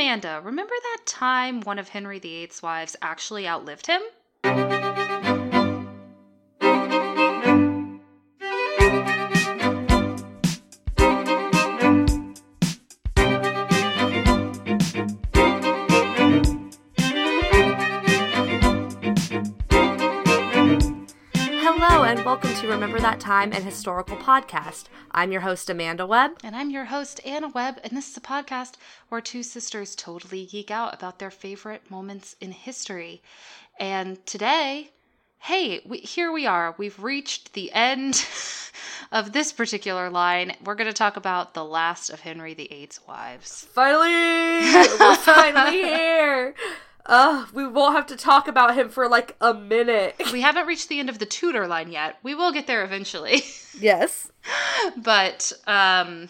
Amanda, remember that time one of Henry VIII's wives actually outlived him? Time and Historical Podcast. I'm your host, Amanda Webb. And I'm your host, Anna Webb, and this is a podcast where two sisters totally geek out about their favorite moments in history. And today, hey, we, here we are. We've reached the end of this particular line. We're going to talk about the last of Henry VIII's wives. Finally! We're finally here! Uh, we won't have to talk about him for like a minute. We haven't reached the end of the Tudor line yet. We will get there eventually. Yes. but um,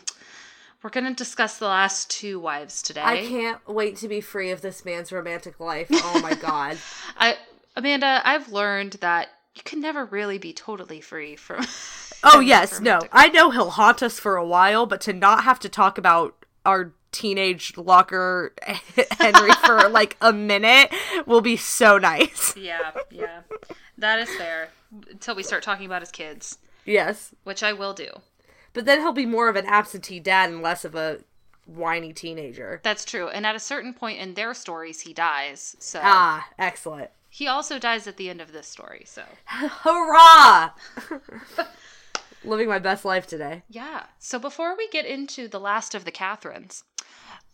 we're going to discuss the last two wives today. I can't wait to be free of this man's romantic life. Oh my god. I Amanda, I've learned that you can never really be totally free from. Oh, yes, no. I know he'll haunt us for a while, but to not have to talk about our teenage locker Henry for like a minute will be so nice. Yeah, yeah, that is fair. Until we start talking about his kids, Yes. which I will do. But then he'll be more of an absentee dad and less of a whiny teenager. That's true. And at a certain point in their stories, he dies. So Ah, excellent. he also dies at the end of this story. So Hurrah! Living my best life today. yeah. So before we get into the last of the Catherines,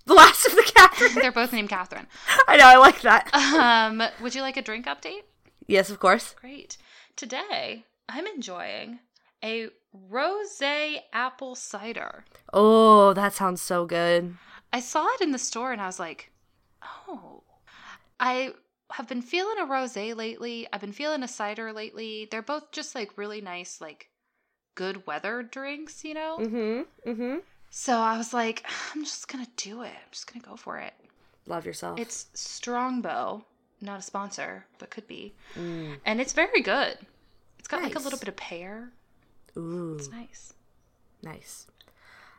The last of the Catherine. they're both named Catherine. I know, I like that. Um, would you like a drink update? Yes, of course. Great. Today, I'm enjoying a rose apple cider. Oh, that sounds so good. I saw it in the store and I was like, oh. I have been feeling a rose lately. I've been feeling a cider lately. They're both just like really nice, like good weather drinks, you know? Mm-hmm. Mm-hmm. So I was like, I'm just gonna do it. I'm just gonna go for it. Love yourself. It's Strongbow, not a sponsor, but could be. Mm. And it's very good. It's got like a little bit of pear. Ooh, It's nice. nice.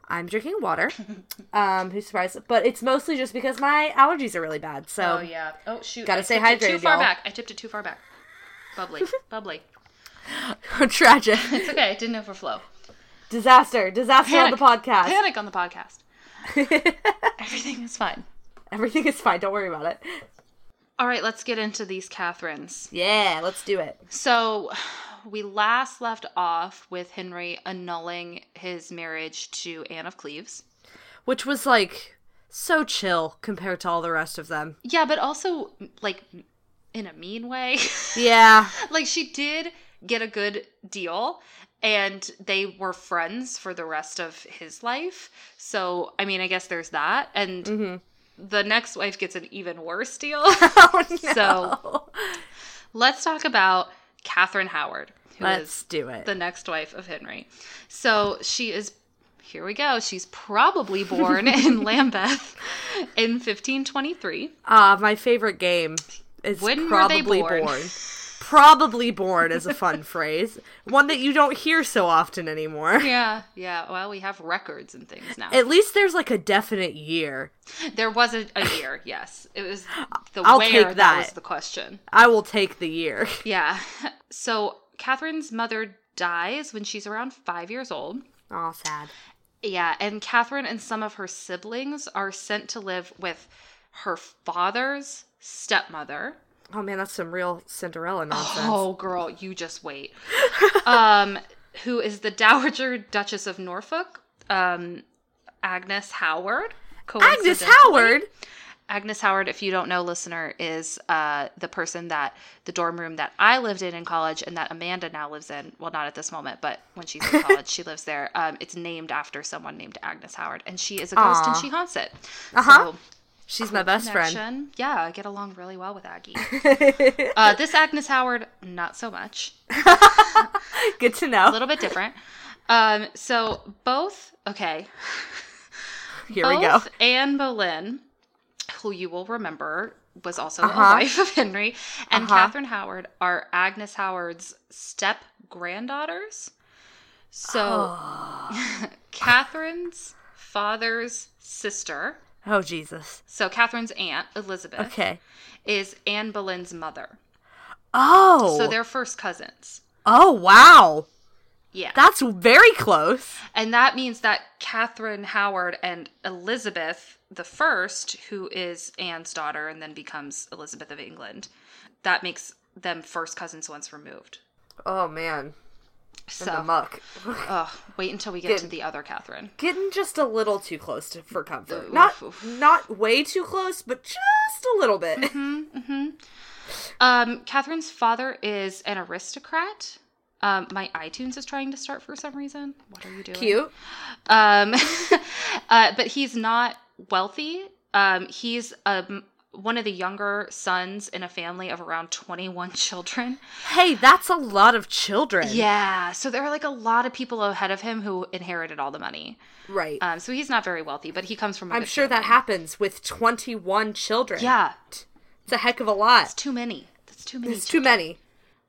I'm drinking water. um, who's surprised? But it's mostly just because my allergies are really bad. So Oh yeah. Oh shoot. Gotta I stay it Too hydrated, far y'all. back. I tipped it too far back. Bubbly. Bubbly. tragic. It's okay. It didn't overflow. Disaster. Disaster on the podcast. Panic on the podcast. Everything is fine. Everything is fine. Don't worry about it. All right, let's get into these Catherines. Yeah, let's do it. So, we last left off with Henry annulling his marriage to Anne of Cleves. Which was like so chill compared to all the rest of them. Yeah, but also like in a mean way. Yeah. like she did get a good deal and they were friends for the rest of his life. So, I mean, I guess there's that. And the next wife gets an even worse deal. oh no. So- Let's talk about Catherine Howard, who is let's do it. the next wife of Henry. So she is, here we go, she's probably born in Lambeth in 1523. Ah, my favorite game is When were they probably born? born. Probably born is a fun phrase. One that you don't hear so often anymore. Yeah, yeah. Well, we have records and things now. At least there's like a definite year. there was a, a year, yes. It was the I'll where that. that. was the question. I will take the year. Yeah. So Catherine's mother dies when she's around five years old. Oh, sad. Yeah, and Catherine and some of her siblings are sent to live with her father's stepmother. Oh man, that's some real Cinderella nonsense. Oh, girl, you just wait. um, who is the Dowager Duchess of Norfolk? Um, Agnes Howard. Agnes. Howard. Agnes Howard, if you don't know, listener, is uh, the person that the dorm room that I lived in in college and that Amanda now lives in. Well, not at this moment, but when she's in college, she lives there. Um, it's named after someone named Agnes Howard, and she is a ghost and she haunts it. Uh-huh. So, She's my best friend. Yeah, I get along really well with Aggie. uh, this Agnes Howard, not so much. Good to know. A little bit different. Um, so both, okay, Here we go. Anne Boleyn, who you will remember was also Uh-huh. a wife of Henry, and Uh-huh. Catherine Howard are Agnes Howard's step granddaughters. So, Oh. Catherine's father's sister Oh Jesus. So Catherine's aunt, Elizabeth, Okay. is Anne Boleyn's mother. Oh. So they're first cousins. Oh wow. Yeah. That's very close. and that means that Catherine Howard and Elizabeth the first, who is Anne's daughter and then becomes Elizabeth of England, that makes them first cousins once removed. Oh man. In the So, muck. oh, wait until we get Get- to the other Catherine. Getting just a little too close to, for comfort. Oof, Not oof. not way too close, but just a little bit. Mm-hmm. Um, Catherine's father is an aristocrat. Um, my iTunes is trying to start for some reason. What are you doing? Cute. Um, uh, but he's not wealthy. Um, he's um, one of the younger sons in a family of around 21 children. Hey, that's a lot of children. Yeah. So there are like a lot of people ahead of him who inherited all the money. Right. Um, so he's not very wealthy, but he comes from. i I'm sure that happens with 21 children. Yeah. It's a heck of a lot. It's too many. That's too many. It's too many.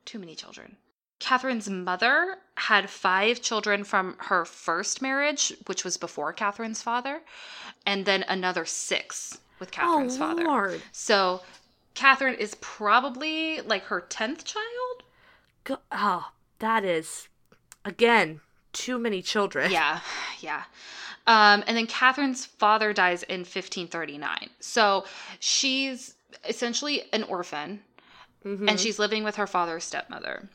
too many children. Catherine's mother had five children from her first marriage, which was before Catherine's father, and then another six with Catherine's oh, father. Lord. So Catherine is probably like her 10th child. Go- oh, that is, again, too many children. Yeah, yeah. Um, and then Catherine's father dies in 1539. So she's essentially an orphan Mhm. and she's living with her father's stepmother.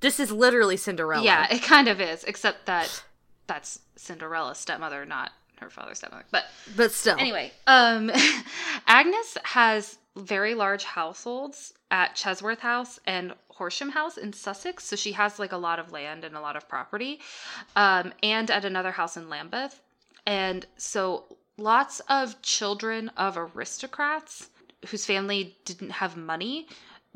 This is literally Cinderella. Yeah, it kind of is, except that that's Cinderella's stepmother, not her father's stepmother. But But still. anyway, um, Agnes has very large households at Chesworth House and Horsham House in Sussex. So she has like a lot of land and a lot of property, um, and at another house in Lambeth. And so lots of children of aristocrats whose family didn't have money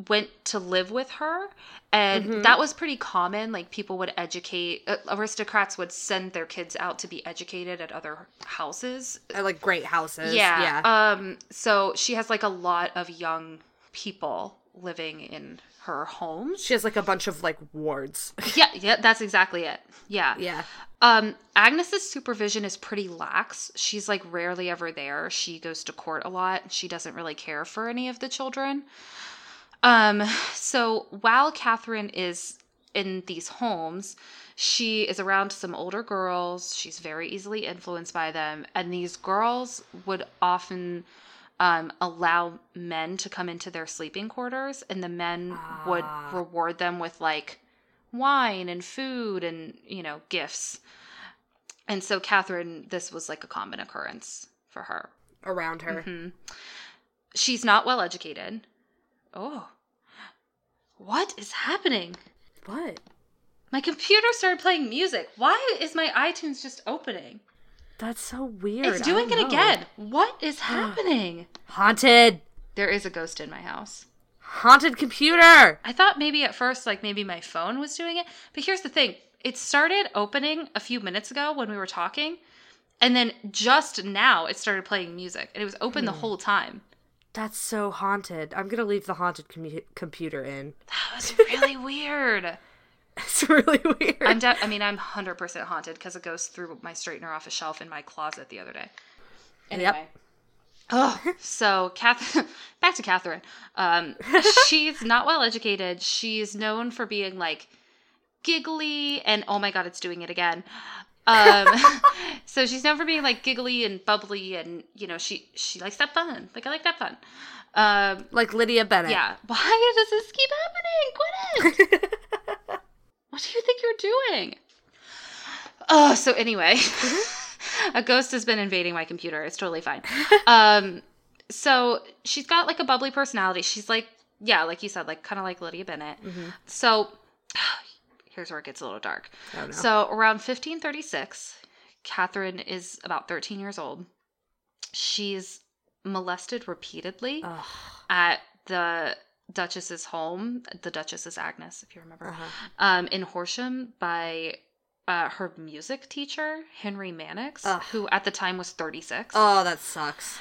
went to live with her and that was pretty common like people would educate uh, aristocrats would send their kids out to be educated at other houses I like great houses. yeah. Yeah. Um so she has like a lot of young people living in her homes. she has like a bunch of like wards. yeah, yeah, that's exactly it. Yeah. yeah. Um Agnes's supervision is pretty lax. She's like rarely ever there. She goes to court a lot. She doesn't really care for any of the children. Um so while Catherine is in these homes, she is around some older girls. She's very easily influenced by them, and these girls would often um, allow men to come into their sleeping quarters, and the men would Ah. reward them with like wine and food and you know gifts. And so Catherine, this was like a common occurrence for her. Around her. Mm-hmm. She's not well educated. Oh, what is happening? What? My computer started playing music. Why is my iTunes just opening? That's so weird. It's doing it know. again. What is happening? Haunted. There is a ghost in my house. Haunted computer. I thought maybe at first, like maybe my phone was doing it. But here's the thing it started opening a few minutes ago when we were talking. And then just now it started playing music. And it was open the hmm. whole time. That's so haunted. I'm gonna leave the haunted commu- computer in. That was really weird. It's really weird. I'm de- I mean, I'm 100% haunted because it goes through my straightener off a shelf in my closet the other day. Anyway. Oh, so Catherine, back to Catherine. Um, she's not well educated. She's known for being like giggly and oh my god, it's doing it again. Um, so she's known for being like giggly and bubbly and you know she she likes that fun. Like I like that fun. Um, like Lydia Bennet. yeah. Why does this keep happening? Quit it. What do you think you're doing? Oh, so anyway, a ghost has been invading my computer. It's totally fine. Um, so she's got like a bubbly personality. She's like, yeah, like you said, like kind of like Lydia Bennet. So here's where it gets a little dark. Oh, no. So around 1536, Catherine is about 13 years old. She's molested repeatedly Ugh. at the Duchess's home. The Duchess is Agnes, if you remember, Uh-huh. um, in Horsham by uh, her music teacher, Henry Mannox, Ugh. who at the time was 36. Oh, that sucks.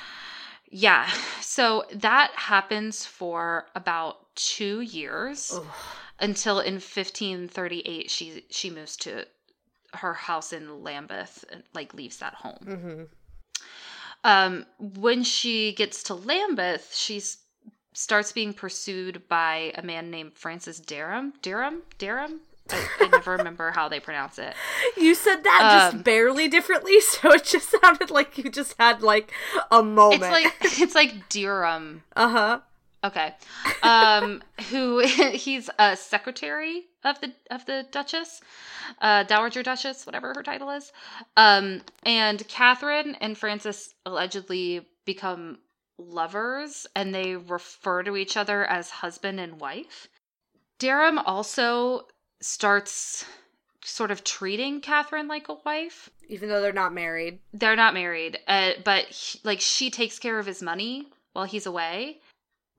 Yeah. So that happens for about two years Ugh. Until in 1538 she she moves to her house in Lambeth and like leaves that home. Mm-hmm. Um, when she gets to Lambeth, she starts being pursued by a man named Francis Derham. Derham? Derham? I, I never remember how they pronounce it. You said that Um, just barely differently, so it just sounded like you just had like a moment. It's like it's like Derham. uh huh. Okay. Um who he's a secretary of the of the Duchess, uh Dowager Duchess, whatever her title is. Um and Catherine and Francis allegedly become lovers and they refer to each other as husband and wife. Derham also starts sort of treating Catherine like a wife. Even though they're not married. They're not married, uh, but he- like she takes care of his money while he's away.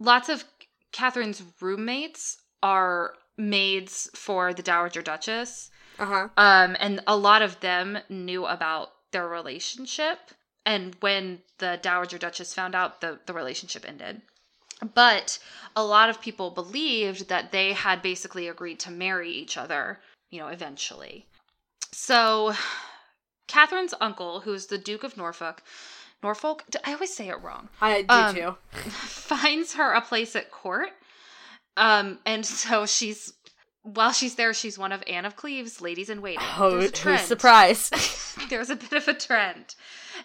Lots of Catherine's roommates are maids for the Dowager Duchess, Uh huh. um, and a lot of them knew about their relationship. And when the Dowager Duchess found out, the the relationship ended. But a lot of people believed that they had basically agreed to marry each other, you know, eventually. So, Catherine's uncle, who's the Duke of Norfolk, Norfolk, I always say it wrong, I do Um, too. finds her a place at court. Um, and so she's while she's there, she's one of Anne of Cleves' ladies in waiting. Oh, There's a who's trend. surprised? There's a bit of a trend.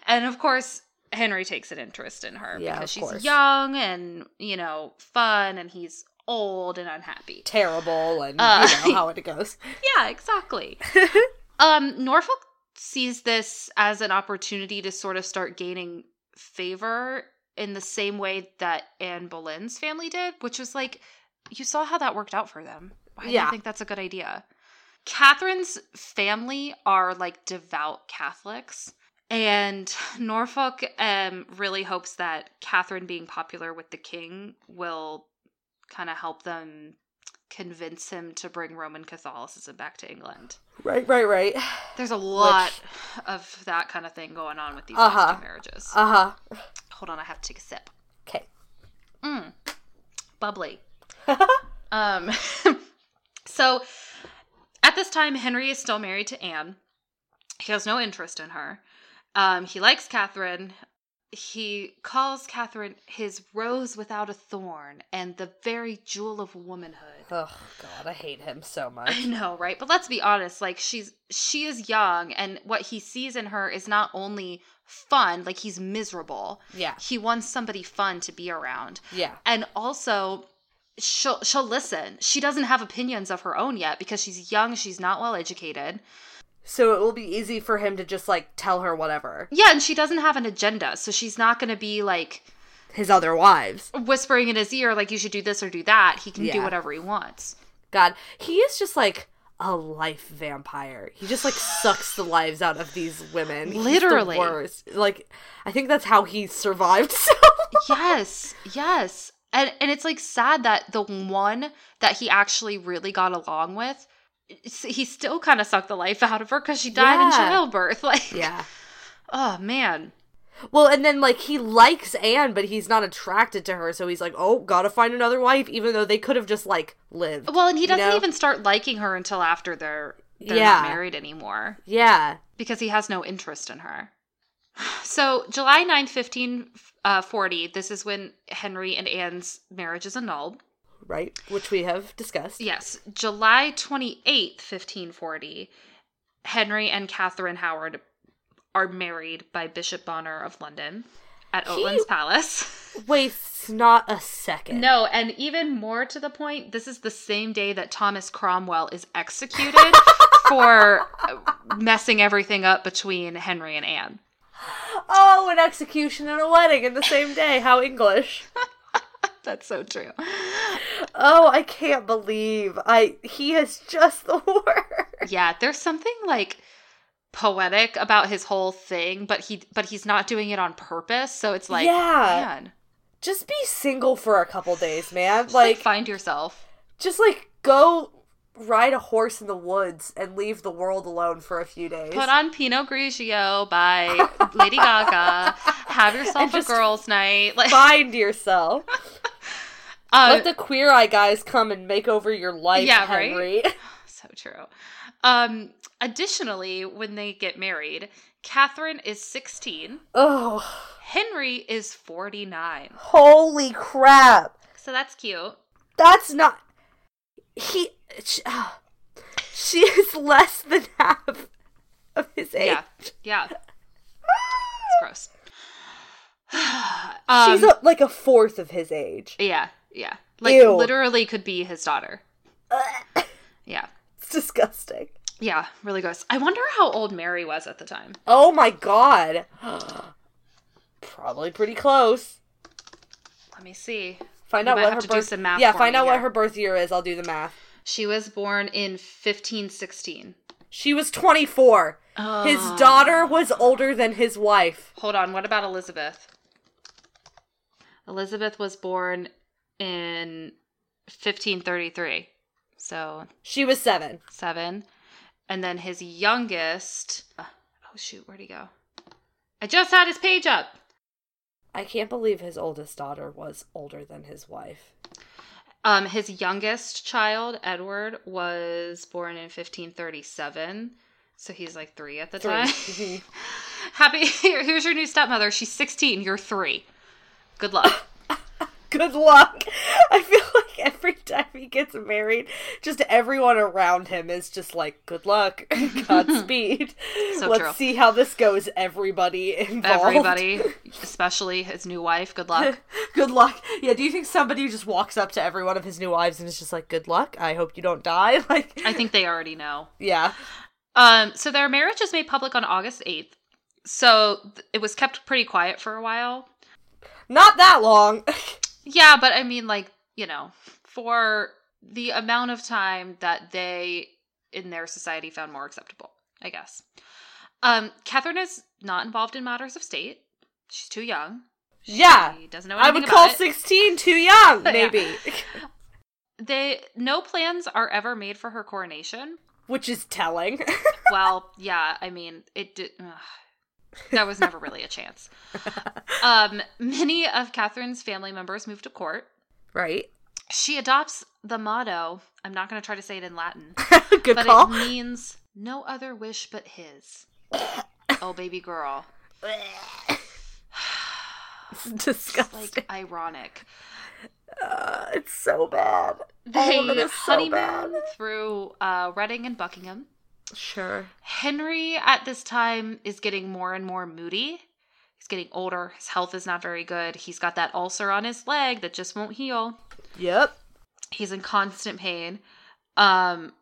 And of course, Henry takes an interest in her Yeah, because she's course. young and, you know, fun and he's old and unhappy. Terrible, and Uh, you know how it goes. Yeah, exactly. um, Norfolk sees this as an opportunity to sort of start gaining favor in the same way that Anne Boleyn's family did, which was like, you saw how that worked out for them. Why do you think that's a good idea? Catherine's family are like devout Catholics. And Norfolk um, really hopes that Catherine being popular with the king will kind of help them convince him to bring Roman Catholicism back to England. Right, right, right. There's a lot of that kind of thing going on with these Uh-huh. marriages. Uh huh. Hold on, I have to take a sip. Okay. Mm, bubbly. um, so at this time, Henry is still married to Anne. He has no interest in her. Um, he likes Catherine. He calls Catherine his rose without a thorn and the very jewel of womanhood. Oh God, I hate him so much. I know, right? But let's be honest, like she's she is young and what he sees in her is not only fun, like he's miserable. Yeah, He wants somebody fun to be around. yeah, And also she'll she'll listen. She doesn't have opinions of her own yet because she's young, she's not well educated. So it will be easy for him to just like tell her whatever Yeah, and she doesn't have an agenda. So she's not going to be like his other wives. whispering in his ear like you should do this or do that. He can do whatever he wants. God, he is just like a life vampire. He just like sucks the lives out of these women. Literally. worst. Like I think that's how he survived. So yes, yes. And and it's like sad that the one that he actually really got along with, he still kind of sucked the life out of her because she died in childbirth. Like, yeah. oh man, Well, and then like he likes Anne, but he's not attracted to her, so he's like, "Oh, gotta find another wife," even though they could have just like lived. Well, and he doesn't know? even start liking her until after they're they're Yeah. not married anymore Yeah. because he has no interest in her. So July 9th, 1540, uh, this is when Henry and Anne's marriage is annulled. Right, which we have discussed. Yes, July 28th, 1540, Henry and Catherine Howard are married by Bishop Bonner of London at He- Oatlands Palace. wastes not a second. No, and even more to the point, this is the same day that Thomas Cromwell is executed for uh, messing everything up between Henry and Anne. Oh, an execution and a wedding in the same day. How English. That's so true. Oh, I can't believe I he is just the worst. Yeah, there's something like poetic about his whole thing, but he but he's not doing it on purpose, so it's like Yeah. man, Just be single for a couple days, man. just, like Like find yourself. just like go ride a horse in the woods and leave the world alone for a few days. Put on Pinot Grigio by Lady Gaga. Have yourself And a girls' night. Like, Find yourself. uh, Let the queer eye guys come and make over your life, Yeah, right? Henry. so true. Um, additionally, when they get married, Catherine is 16, Oh, Henry is 49. Holy crap. So that's cute. That's not. He. She, ah. she is less than half of his age. Yeah. Yeah. It's gross. um, She's a, like a fourth of his age. yeah, yeah. Like Ew. literally could be his daughter. Yeah. It's disgusting. Yeah, really gross. I wonder how old Mary was at the time. Oh my god. Probably pretty close. Let me see. Find You out what have her to do birth. some math yeah, find out here. what her birth year is. I'll do the math. She was born in 1516. She was 24. His Oh. daughter was older than his wife. Hold on, what about Elizabeth? Elizabeth was born in 1533. So, She was seven. 7. And then his youngest Oh shoot, where'd he go? I just had his page up. I can't believe his oldest daughter was older than his wife. Um, his youngest child, Edward, was born in 1537. So he's like three at the Three. time. Happy. Here, here's your new stepmother. She's 16. You're three. Good luck. Good luck. I feel like every time he gets married, just everyone around him is just like, good luck, Godspeed. So Let's true. see how this goes, everybody involved. Everybody, especially his new wife. Good luck. good luck. Yeah, do you think somebody just walks up to every one of his new wives and is just like, good luck? I hope you don't die? Like, I think they already know. yeah. Um, so their marriage is made public on August 8th. So th- it was kept pretty quiet for a while. Not that long. Yeah, but I mean, like, you know, for the amount of time that they in their society found more acceptable, I guess. Um, Catherine is not involved in matters of state. She's too young. Yeah. She doesn't know I would about call it. 16 too young, Yeah. maybe. They no plans are ever made for her coronation. Which is telling. Well, yeah, I mean, it did. ugh. That was never really a chance. Um, many of Catherine's family members moved to court. right. She adopts the motto. I'm not going to try to say it in Latin, Good but call. it means no other wish but his. Oh, baby girl. It's It's disgusting. like ironic. Uh, it's so bad. They it is so honeymoon bad. through uh, Reading and Buckingham. Sure. Henry at this time is getting more and more moody. He's getting older. His health is not very good. He's got that ulcer on his leg that just won't heal. Yep. He's in constant pain. Um,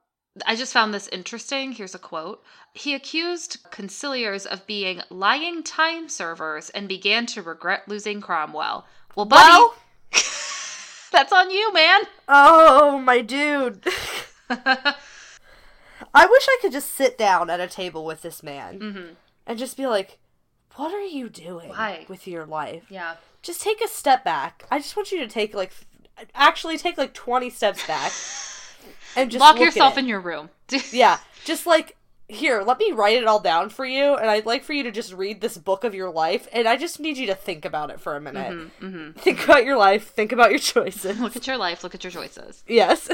I just found this interesting. Here's a quote. He accused conciliars of being lying time servers and began to regret losing Cromwell. Well, buddy, Well, that's on you, man. oh, my dude. I wish I could just sit down at a table with this man hmm and just be like, what are you doing Why? with your life? Yeah. Just take a step back. I just want you to take like, actually take like 20 steps back and just Lock yourself in your room. Yeah, just like here, let me write it all down for you, and I'd like for you to just read this book of your life, and I just need you to think about it for a minute. hmm Think about your life. Think about your choices. Look at your life. Look at your choices. yes.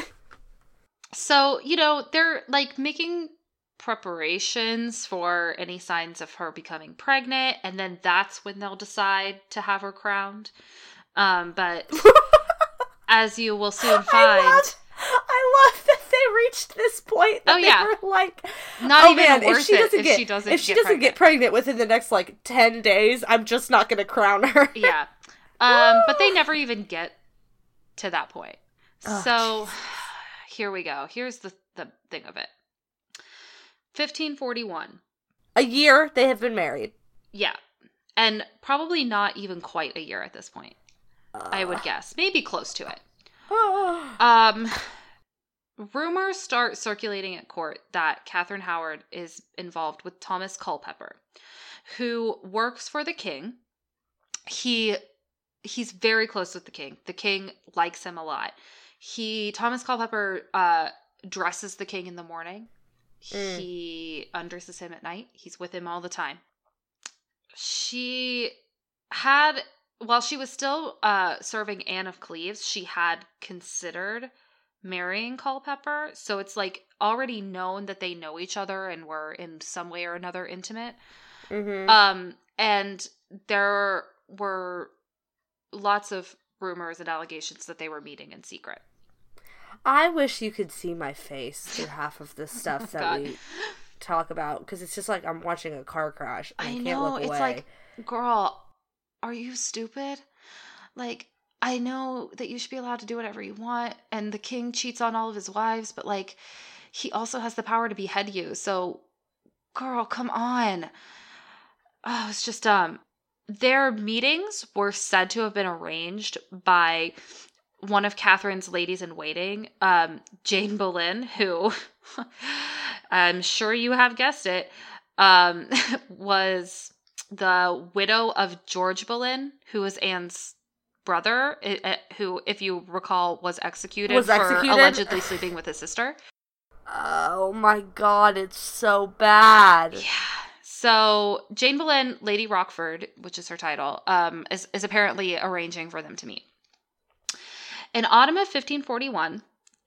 So, you know, they're like making preparations for any signs of her becoming pregnant, and then that's when they'll decide to have her crowned. Um, but as you will soon I find, love, I love that they reached this point. That Oh, yeah. they were like, not oh even man, worth if she doesn't if get she doesn't if she get doesn't pregnant. get pregnant within the next like ten days, I'm just not gonna crown her. yeah. Um, but they never even get to that point. Oh, so here we go. Here's the the thing of it. 1541. A year they have been married. Yeah. And probably not even quite a year at this point. I would guess. Maybe close to it. Uh, Um rumors start circulating at court that Catherine Howard is involved with Thomas Culpepper, who works for the king. He he's very close with the king. The king likes him a lot. He Thomas Culpepper uh dresses the king in the morning. Mm. He undresses him at night. He's with him all the time. She had while she was still uh serving Anne of Cleves, she had considered marrying Culpepper. So it's like already known that they know each other and were in some way or another intimate. mhm. Um, and there were lots of rumors and allegations that they were meeting in secret. I wish you could see my face through half of the stuff that God. we talk about because it's just like I'm watching a car crash. And I, I can't know. look It's away. like, girl, are you stupid? Like, I know that you should be allowed to do whatever you want, and the king cheats on all of his wives, but like, he also has the power to behead you. So, girl, come on. Oh, it's just um, their meetings were said to have been arranged by one of Catherine's ladies in waiting, um, Jane Boleyn, who I'm sure you have guessed it, um, was the widow of George Boleyn, who was Anne's brother, who, if you recall, was executed Was for executed? allegedly sleeping with his sister. oh my god, it's so bad. Yeah. So Jane Boleyn, Lady Rochford, which is her title, um, is, is apparently arranging for them to meet. In autumn of 1541,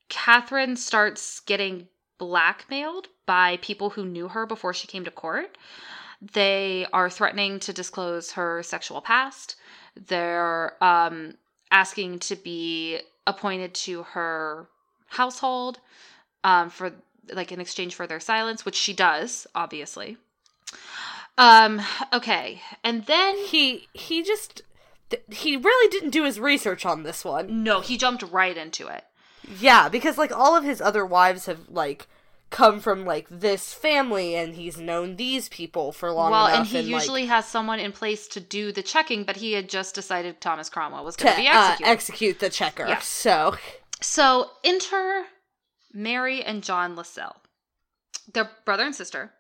Catherine starts getting blackmailed by people who knew her before she came to court. They are threatening to disclose her sexual past. They're um, asking to be appointed to her household um, for like in exchange for their silence, which she does, obviously. Um. Okay, and then He he just th- he really didn't do his research on this one. no, he jumped right into it. Yeah, because like all of his other wives have like come from like this family and he's known these people for long well, enough Well, and he like, usually has someone in place to do the checking, but he had just decided Thomas Cromwell was to going to be uh, executed. execute the checker. Yeah. So so enter Mary and John Lascelles. They're brother and sister.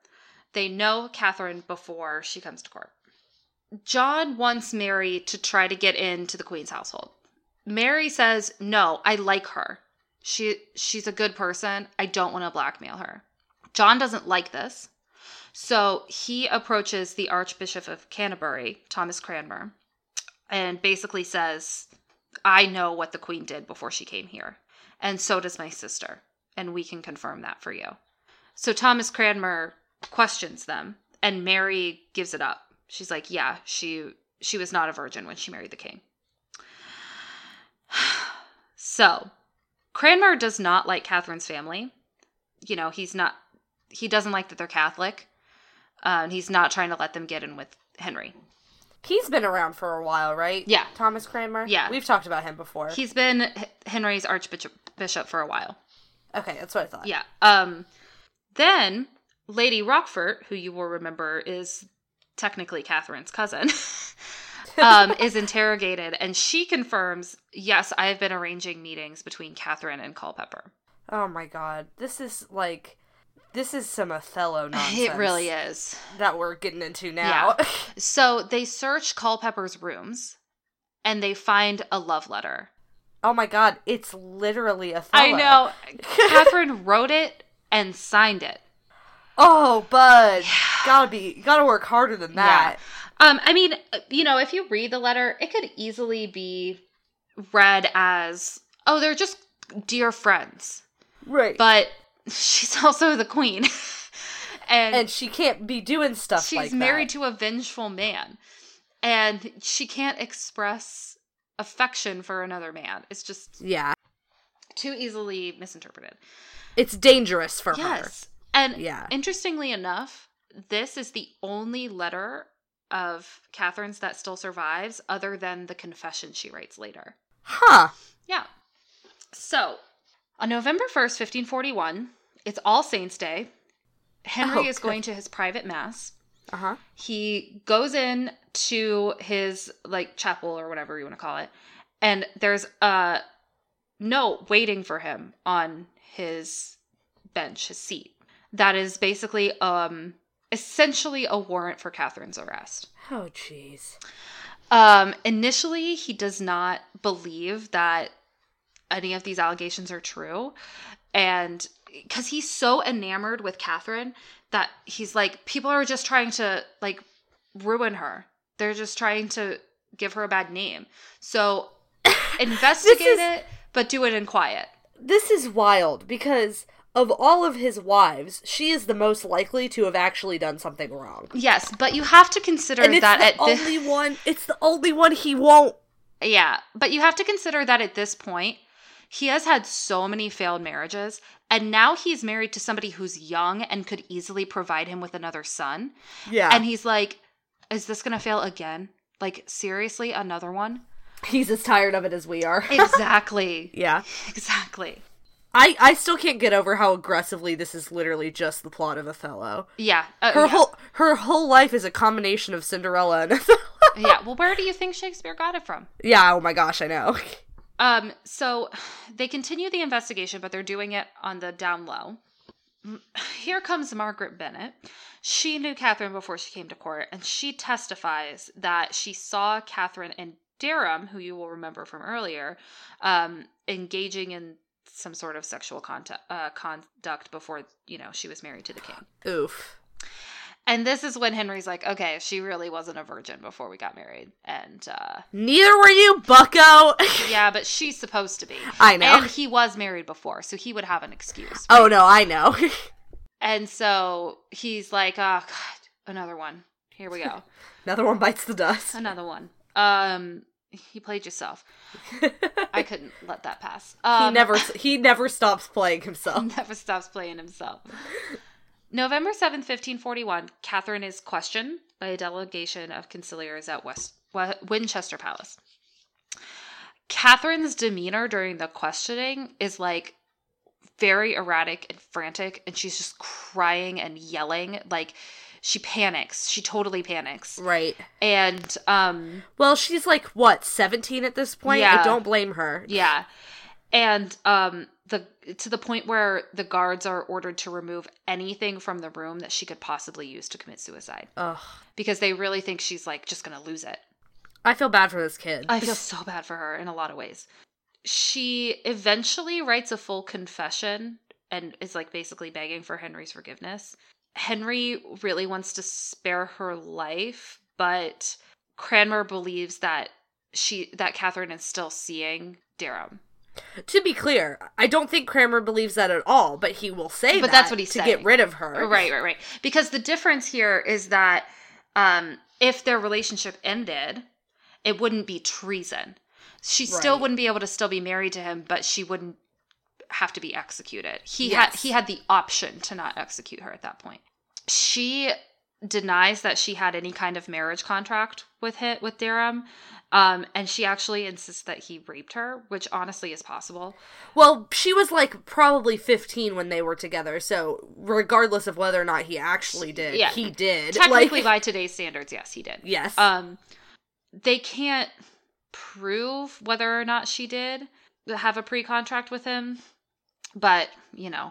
They know Catherine before she comes to court. John wants Mary to try to get into the queen's household. Mary says, "No, I like her. She she's a good person. I don't want to blackmail her." John doesn't like this. So he approaches the Archbishop of Canterbury, Thomas Cranmer, and basically says, I know what the queen did before she came here, and so does my sister, and we can confirm that for you. So Thomas Cranmer questions them, and Mary gives it up. She's like, "Yeah, she she was not a virgin when she married the king." So, Cranmer does not like Catherine's family. You know, he's not he doesn't like that they're Catholic. Uh, and he's not trying to let them get in with Henry. he's been around for a while, right? Yeah. Thomas Cranmer. Yeah. we've talked about him before. He's been Henry's archbishop bishop for a while. okay, that's what I thought. Yeah. Um then Lady Rochford, who you will remember is technically Catherine's cousin, um, is interrogated and she confirms, yes, I have been arranging meetings between Catherine and Culpepper." Oh my god, this is like this is some Othello nonsense. It really is. that we're getting into now. So they search Culpepper's rooms and they find a love letter. oh my god, it's literally Othello. I know. Catherine wrote it and signed it. Oh, bud, gotta be gotta work harder than that. Um, I mean, you know, if you read the letter, it could easily be read as, oh, they're just dear friends. Right. But she's also the queen. and, and she can't be doing stuff she's like that. married to a vengeful man. And she can't express affection for another man. It's just Yeah, too easily misinterpreted. it's dangerous for her. Yes. And Yeah. interestingly enough, this is the only letter of Catherine's that still survives, other than the confession she writes later. Huh. Yeah. So, on November 1st, 1541, it's All Saints' Day. Henry Oh, is going to his private mass. Uh huh. He goes in to his like chapel or whatever you want to call it, and there's a note waiting for him on his bench, his seat. That is basically um essentially a warrant for Catherine's arrest. Oh, jeez. Um, initially, he does not believe that any of these allegations are true. And because he's so enamored with Catherine that he's like, people are just trying to like ruin her. They're just trying to give her a bad name. So investigate is- it, but do it in quiet. This is wild because of all of his wives, she is the most likely to have actually done something wrong. Yes, but you have to consider And that the at only one. It's the only one he won't. Yeah, but you have to consider that at this point, he has had so many failed marriages, and now he's married to somebody who's young and could easily provide him with another son. Yeah, And he's like, is this going to fail again? Like, seriously, another one? he's as tired of it as we are. Exactly. yeah, exactly. I I still can't get over how aggressively this is literally just the plot of Othello. Yeah. uh, Her yeah. whole her whole life is a combination of Cinderella and Othello. yeah. Well, where do you think Shakespeare got it from? yeah. Oh my gosh, I know. Um, so they continue the investigation, but they're doing it on the down low. Here comes Margaret Bennett. She knew Catherine before she came to court, and she testifies that she saw Catherine and Derham, who you will remember from earlier, um, engaging in some sort of sexual contact, uh, conduct before you know she was married to the king. Oof. And this is when Henry's like, okay, she really wasn't a virgin before we got married, and uh, Neither were you, Bucko. yeah, but she's supposed to be. I know. And he was married before, so he would have an excuse. oh no, I know. And so he's like, oh, God, another one. Here we go. Another one bites the dust. Another one. Um, he played yourself. I couldn't let that pass. he Um, never he never stops playing himself. never stops playing himself. November 7th, 1541, Catherine is questioned by a delegation of conciliars at West Winchester Palace. Catherine's demeanor during the questioning is like very erratic and frantic, and she's just crying and yelling. Like she panics. She totally panics. Right. And um Well, she's like what, 17 at this point? Yeah. I don't blame her. Yeah. And um the to the point where the guards are ordered to remove anything from the room that she could possibly use to commit suicide Ugh. because they really think she's like just going to lose it. I feel bad for this kid. I feel so bad for her in a lot of ways. She eventually writes a full confession and is like basically begging for Henry's forgiveness. Henry really wants to spare her life, but Cranmer believes that she that Catherine is still seeing Derham. to be clear, I don't think Cranmer believes that at all, but he will say But that that's what he's to saying. get rid of her. Right, right, right. Because the difference here is that um, if their relationship ended, it wouldn't be treason. She still wouldn't be able to still be married to him, but she wouldn't have to be executed. He had he had the option to not execute her at that point. She denies that she had any kind of marriage contract with him with Derham. Um, and she actually insists that he raped her, which honestly is possible. Well, she was like probably 15 when they were together, so regardless of whether or not he actually did, Yeah. he did. Technically, like, by today's standards, yes, he did. yes. um they can't prove whether or not she did have a pre-contract with him but you know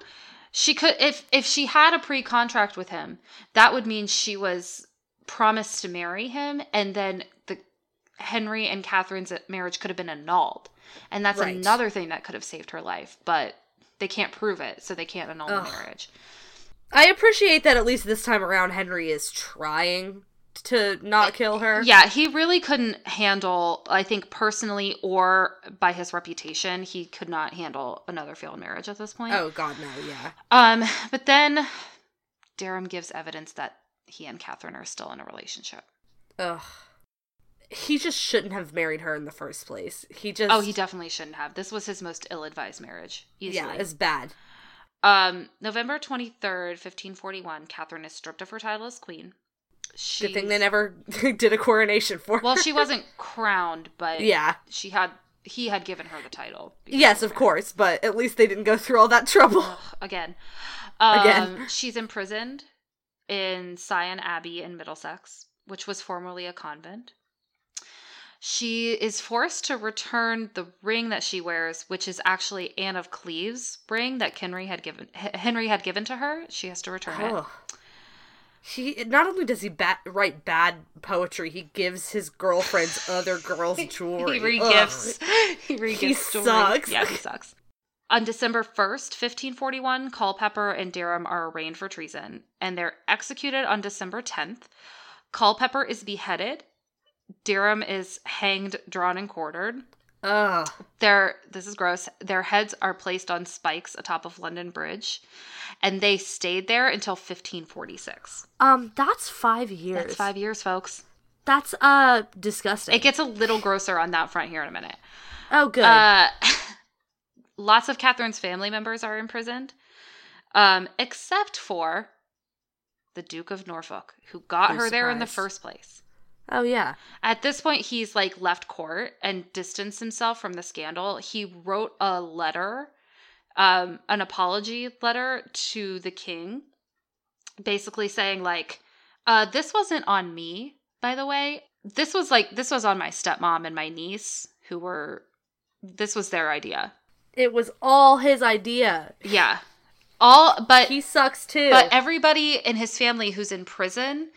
she could if if she had a pre-contract with him that would mean she was promised to marry him and then the henry and catherine's marriage could have been annulled and that's Right. another thing that could have saved her life but they can't prove it so they can't annul Ugh. the marriage I appreciate that at least this time around Henry is trying to not kill her. Yeah, he really couldn't handle, I think personally or by his reputation, he could not handle another failed marriage at this point. Oh god no, yeah. Um, but then Derham gives evidence that he and Catherine are still in a relationship. Ugh. He just shouldn't have married her in the first place. He just Oh, he definitely shouldn't have. This was his most ill-advised marriage. Easily. Yeah, it's bad. Um, November 23rd, 1541, Catherine is stripped of her title as queen. Good thing they never did a coronation for her. Well, she wasn't crowned, but Yeah. she had he had given her the title. Yes, of of course, but at least they didn't go through all that trouble. Ugh, again. Um, Again. she's imprisoned in Syon Abbey in Middlesex, which was formerly a convent. She is forced to return the ring that she wears, which is actually Anne of Cleves' ring that Henry had given Henry had given to her. She has to return it. He not only does he ba- write bad poetry, he gives his girlfriends other girls jewelry. He regifts. He regifts. He jewelry. sucks. Yeah, he sucks. On December 1st, 1541, Culpeper and Derham are arraigned for treason, and they're executed on December 10th. Culpeper is beheaded. Derham is hanged, drawn, and quartered. Ugh. Their this is gross. Their heads are placed on spikes atop of London Bridge, and they stayed there until 1546. Um, that's five years. That's five years, folks. That's uh disgusting. It gets a little grosser on that front here in a minute. oh, good. Uh, lots of Catherine's family members are imprisoned, um, except for the Duke of Norfolk, who got her there in the first place. Oh yeah. At this point, he's like left court and distanced himself from the scandal. He wrote a letter, um, an apology letter to the king, basically saying like, uh, "This wasn't on me, by the way. This was like this was on my stepmom and my niece, who were. This was their idea. It was all his idea. Yeah, all but He sucks too. but everybody in his family who's in prison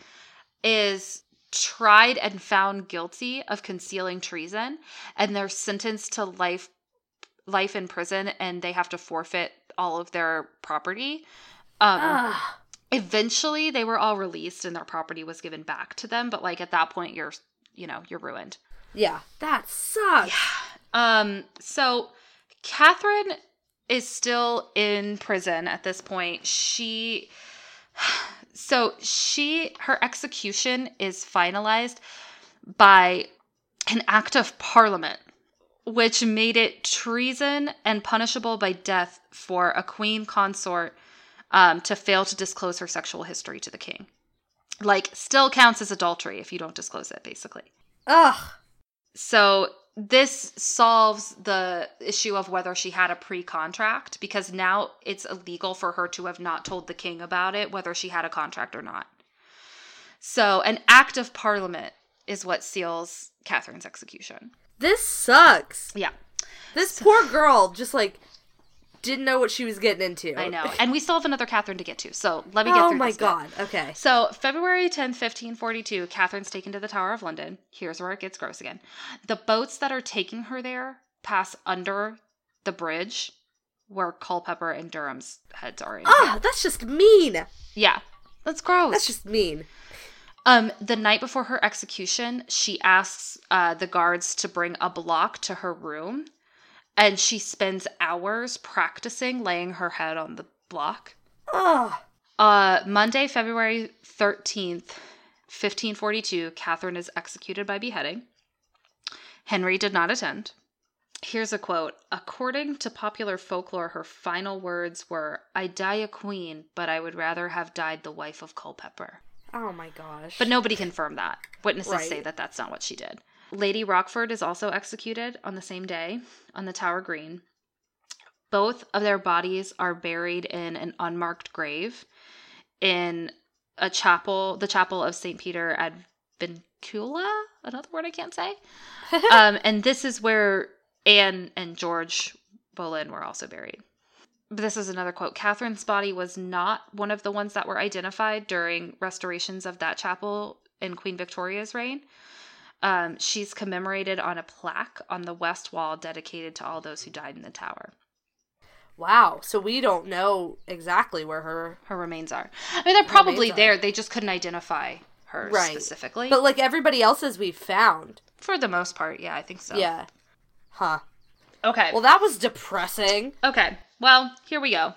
is tried and found guilty of concealing treason and they're sentenced to life life in prison and they have to forfeit all of their property. Um eventually they were all released and their property was given back to them but like at that point you're you know you're ruined. Yeah, that sucks. um, so Catherine is still in prison at this point. She so she her execution is finalized by an act of parliament which made it treason and punishable by death for a queen consort um, to fail to disclose her sexual history to the king. Like, still counts as adultery if you don't disclose it, basically. Ugh. So this solves the issue of whether she had a pre-contract because now it's illegal for her to have not told the king about it whether she had a contract or not. So an act of parliament is what seals Catherine's execution. This sucks. Yeah, This poor girl just like didn't know what she was getting into. I know. And we still have another Catherine to get to. So let me get Oh through my this bit. god. Okay. So, February 10th, 1542, Catherine's taken to the Tower of London. Here's where it gets gross again. The boats that are taking her there pass under the bridge where Culpeper and Derham's heads are in. Ah, that's just mean. Yeah, that's gross. That's just mean. um, the night before her execution, she asks uh, the guards to bring a block to her room, and she spends hours practicing laying her head on the block. Ugh. Uh, Monday, February 13th, 1542, Catherine is executed by beheading. Henry did not attend. Here's a quote According to popular folklore, her final words were, I die a queen, but I would rather have died the wife of Culpeper. Oh my gosh. But nobody confirmed that. Witnesses Right. say that that's not what she did. Lady Rochford is also executed on the same day on the Tower Green. Both of their bodies are buried in an unmarked grave in a chapel, the chapel of St. Peter ad Vincula, another word I can't say. um, and this is where Anne and George Boleyn were also buried. This is another quote. Catherine's body was not one of the ones that were identified during restorations of that chapel in Queen Victoria's reign. Um, she's commemorated on a plaque on the west wall dedicated to all those who died in the tower. wow. So we don't know exactly where her Her remains are. I mean, they're probably there. They just couldn't identify her Right. specifically. But like everybody else's we've found. for the most part, yeah, I think so. Yeah. Huh. Okay. Well, that was depressing. okay. Well, here we go.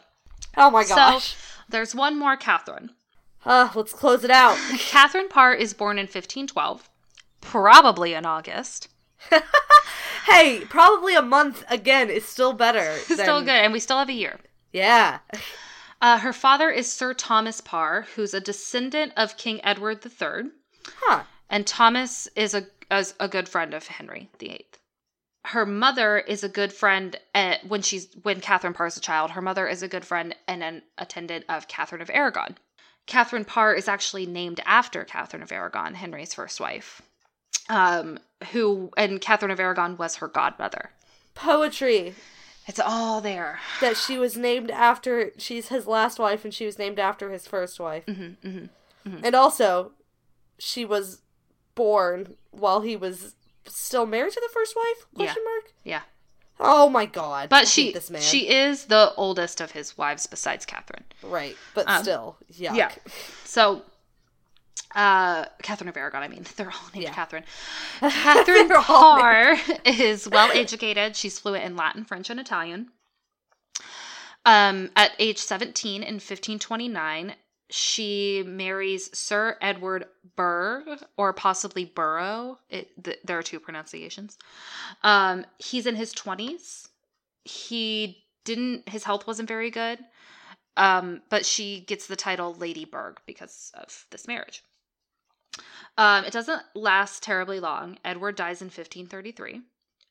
Oh my gosh. So there's one more Catherine. uh, let's close it out. Catherine Parr is born in 1512, probably in August. hey, probably a month again is still better. Still good, and we still have a year. Yeah. Uh, her father is Sir Thomas Parr, who's a descendant of King Edward III, Huh. and Thomas is a is a good friend of Henry VIII. Her mother is a good friend uh, when she's when Catherine Parr is a child. Her mother is a good friend and an attendant of Catherine of Aragon. Catherine Parr is actually named after Catherine of Aragon, Henry's first wife, um, who and Catherine of Aragon was her godmother. Poetry It's all there. that she was named after. She's his last wife, and she was named after his first wife. Mm-hmm, mm-hmm. And also, she was born while he was still married to the first wife? Question mark. Yeah. Oh my god! But she this man. she is the oldest of his wives besides Catherine. right, but Um, still, yuck. yeah. So uh, Catherine of Aragon, I mean, they're all named Yeah. Catherine. Catherine Parr is well educated. She's fluent in Latin, French, and Italian. Um, at age 17 in 1529, she marries Sir Edward Burr, or possibly Burrow. It, th- there are two pronunciations. Um, he's in his 20s. He didn't, his health wasn't very good. Um, but she gets the title Lady Burgh because of this marriage. Um, it doesn't last terribly long. Edward dies in 1533.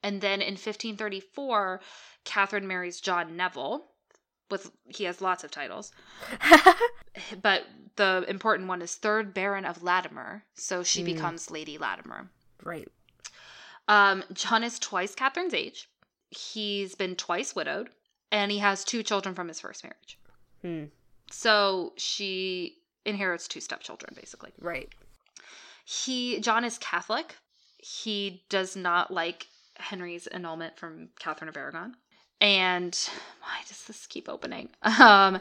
And then in 1534, Catherine marries John Neville. With he has lots of titles, but the important one is third Baron of Latimer. So she Mm. becomes Lady Latimer. right. Um, John is twice Catherine's age. He's been twice widowed, and he has two children from his first marriage. Hmm. So she inherits two stepchildren, basically. Right. He John is Catholic. He does not like Henry's annulment from Catherine of Aragon. And why does this keep opening? Um,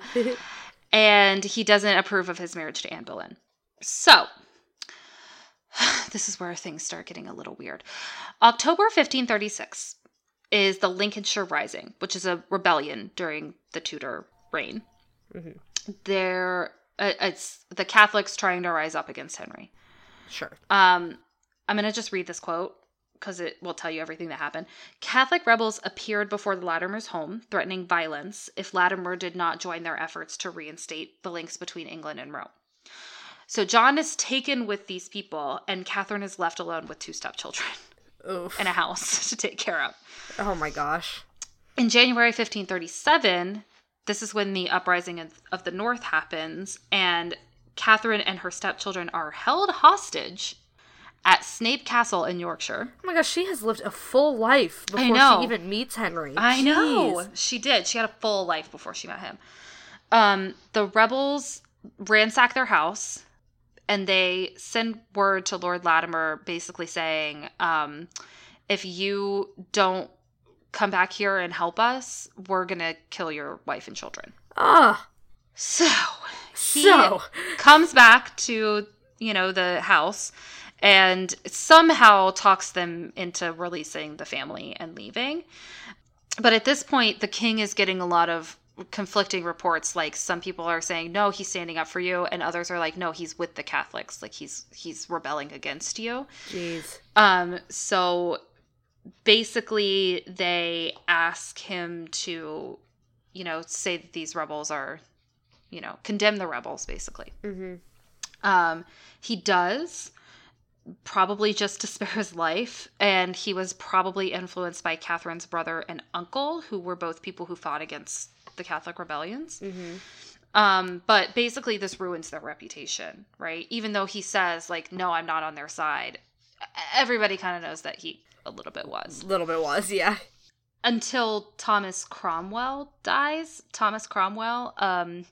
and he doesn't approve of his marriage to Anne Boleyn. So, this is where things start getting a little weird. October 1536 is the Lincolnshire Rising, which is a rebellion during the Tudor reign. Mhm. There, uh, it's the Catholics trying to rise up against Henry. Sure. Um, I'm going to just read this quote because it will tell you everything that happened. Catholic rebels appeared before the Latimer's home, threatening violence if Latimer did not join their efforts to reinstate the links between England and Rome. So John is taken with these people, and Catherine is left alone with two stepchildren Oof. and a house to take care of. oh my gosh. In January 1537, this is when the uprising of, of the North happens, and Catherine and her stepchildren are held hostage at Snape Castle in Yorkshire. Oh my gosh, she has lived a full life before she even meets Henry. I know. She did. She had a full life before she met him. Um, the rebels ransack their house and they send word to Lord Latimer basically saying, um, if you don't come back here and help us, we're going to kill your wife and children. Ah, So he so. comes back to, you know, the house and somehow talks them into releasing the family and leaving. But at this point, the king is getting a lot of conflicting reports. Like some people are saying no he's standing up for you. And others are like no he's with the catholics. Like he's he's rebelling against you. Jeez. um so basically they ask him to you know say that these rebels are you know condemn the rebels basically Mm-hmm. um he does probably just to spare his life and he was probably influenced by catherine's brother and uncle who were both people who fought against the catholic rebellions Mm-hmm. um, but basically, this ruins their reputation, right? Even though he says, like, no, I'm not on their side, everybody kind of knows that he a little bit was. A little bit was, yeah. Until Thomas Cromwell dies. Thomas Cromwell um,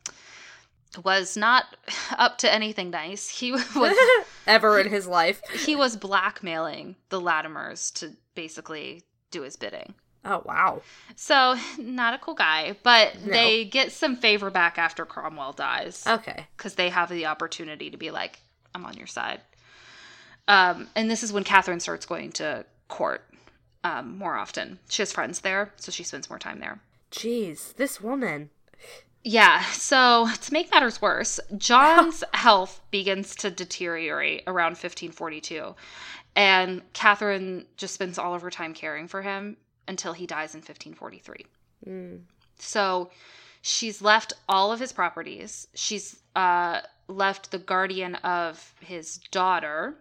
was not up to anything nice. He was Ever in his life. he was blackmailing the Latimers to basically do his bidding. Oh wow. So, not a cool guy, but No. they get some favor back after Cromwell dies. Okay. because they have the opportunity to be like, I'm on your side. Um, and this is when Catherine starts going to court um, more often. She has friends there, so she spends more time there. Jeez, this woman. Yeah, so to make matters worse, John's health begins to deteriorate around 1542, and Catherine just spends all of her time caring for him until he dies in 1543. Mm. So she's left all of his properties. She's uh, left the guardian of his daughter.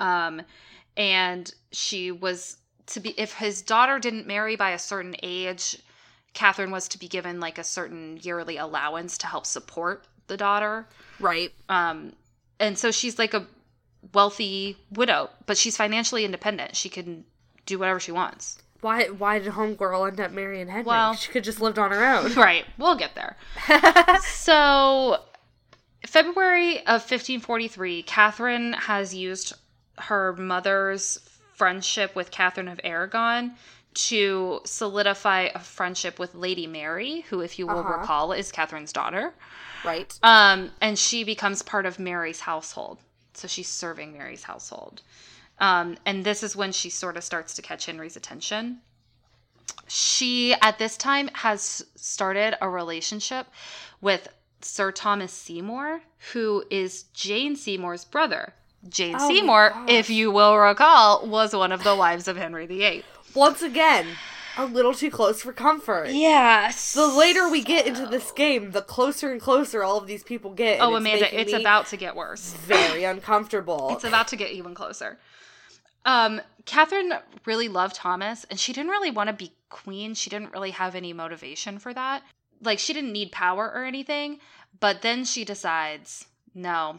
Um, and she was to be, if his daughter didn't marry by a certain age, Catherine was to be given like a certain yearly allowance to help support the daughter. Right. Um, and so she's like a wealthy widow, but she's financially independent. She can do whatever she wants. Why why did homegirl end up marrying Henry? Well- she could just lived on her own. Right, we'll get there. so, February of 1543, Catherine has used her mother's friendship with Catherine of Aragon to solidify a friendship with Lady Mary, who, if you will Uh-huh. recall, is Catherine's daughter. right. Um, and she becomes part of Mary's household. So she's serving Mary's household. Um, and this is when she sort of starts to catch Henry's attention. She, at this time, has started a relationship with Sir Thomas Seymour, who is Jane Seymour's brother. Jane Oh Seymour, if you will recall, was one of the wives of Henry VIII. Once again, a little too close for comfort. Yes. The later we get into this game, the closer and closer all of these people get. Oh, it's Amanda, it's about to get worse. very uncomfortable. It's about to get even closer. Um, Catherine really loved Thomas, and she didn't really want to be queen. She didn't really have any motivation for that. Like, she didn't need power or anything. But then she decides, no,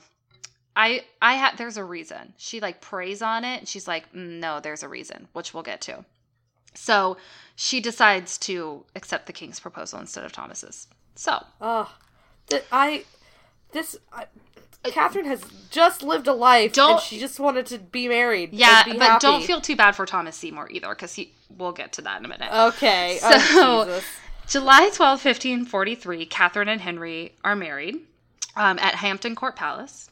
I, I had. There's a reason. She like prays on it, and she's like, "Mm, no, there's a reason, which we'll get to. So she decides to accept the king's proposal instead of Thomas's. So. Th- I. This. I, Catherine has just lived a life, Don't- and she just wanted to be married. yeah, be but don't feel too bad for Thomas Seymour either, because he. We'll get to that in a minute. Okay. So- oh. July 12, 1543, Catherine and Henry are married um, at Hampton Court Palace.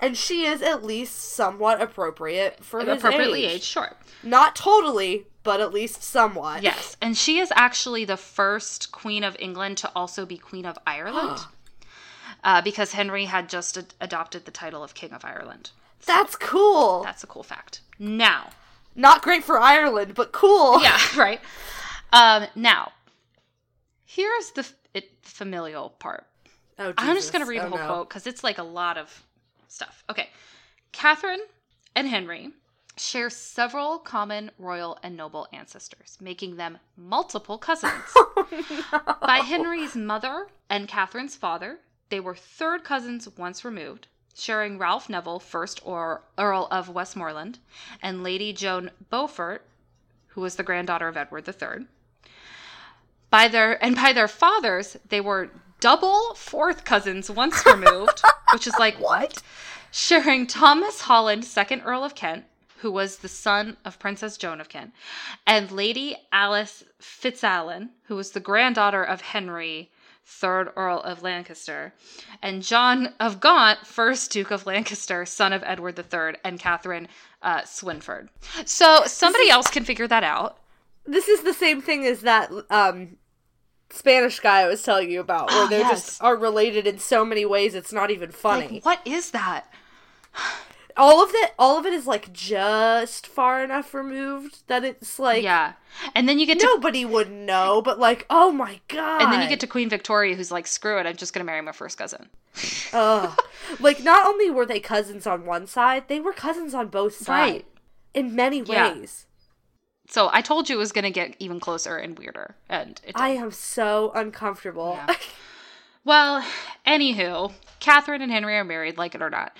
And she is at least somewhat appropriate for his appropriately age. aged, sure. Not totally, but at least somewhat. Yes. And she is actually the first Queen of England to also be Queen of Ireland uh, because Henry had just ad- adopted the title of King of Ireland. That's cool. That's a cool fact. Now, Not great for Ireland, but cool. yeah, right. Um, now, here's the f- it, familial part. Oh, I'm just going to read Oh, the whole no. quote because it's like a lot of stuff. Okay. Catherine and Henry share several common royal and noble ancestors, making them multiple cousins. Oh, by Henry's mother and Catherine's father, they were third cousins once removed, sharing Ralph Neville, first or Earl of Westmorland, and Lady Joan Beaufort, who was the granddaughter of Edward III. By their and by their fathers, they were double fourth cousins once removed, which is like what? Sharing Thomas Holland, second Earl of Kent, who was the son of Princess Joan of Kent, and Lady Alice Fitzalan, who was the granddaughter of Henry, third Earl of Lancaster, and John of Gaunt, first Duke of Lancaster, son of Edward III, and Catherine uh, Swynford. So somebody else can figure that out. This is the same thing as that um Spanish guy I was telling you about, where ah, Oh, they yes. just are related in so many ways it's not even funny. Like, what is that? all of it all of it is like just far enough removed that it's like yeah. And then you get to nobody would know, but like, oh my god. and then you get to Queen Victoria who's like, screw it, I'm just gonna marry my first cousin. Ugh. like not only were they cousins on one side, they were cousins on both sides. Right. In many ways. So I told you it was gonna get even closer and weirder. And it. I am so uncomfortable. Yeah. Well, anywho, Catherine and Henry are married, like it or not.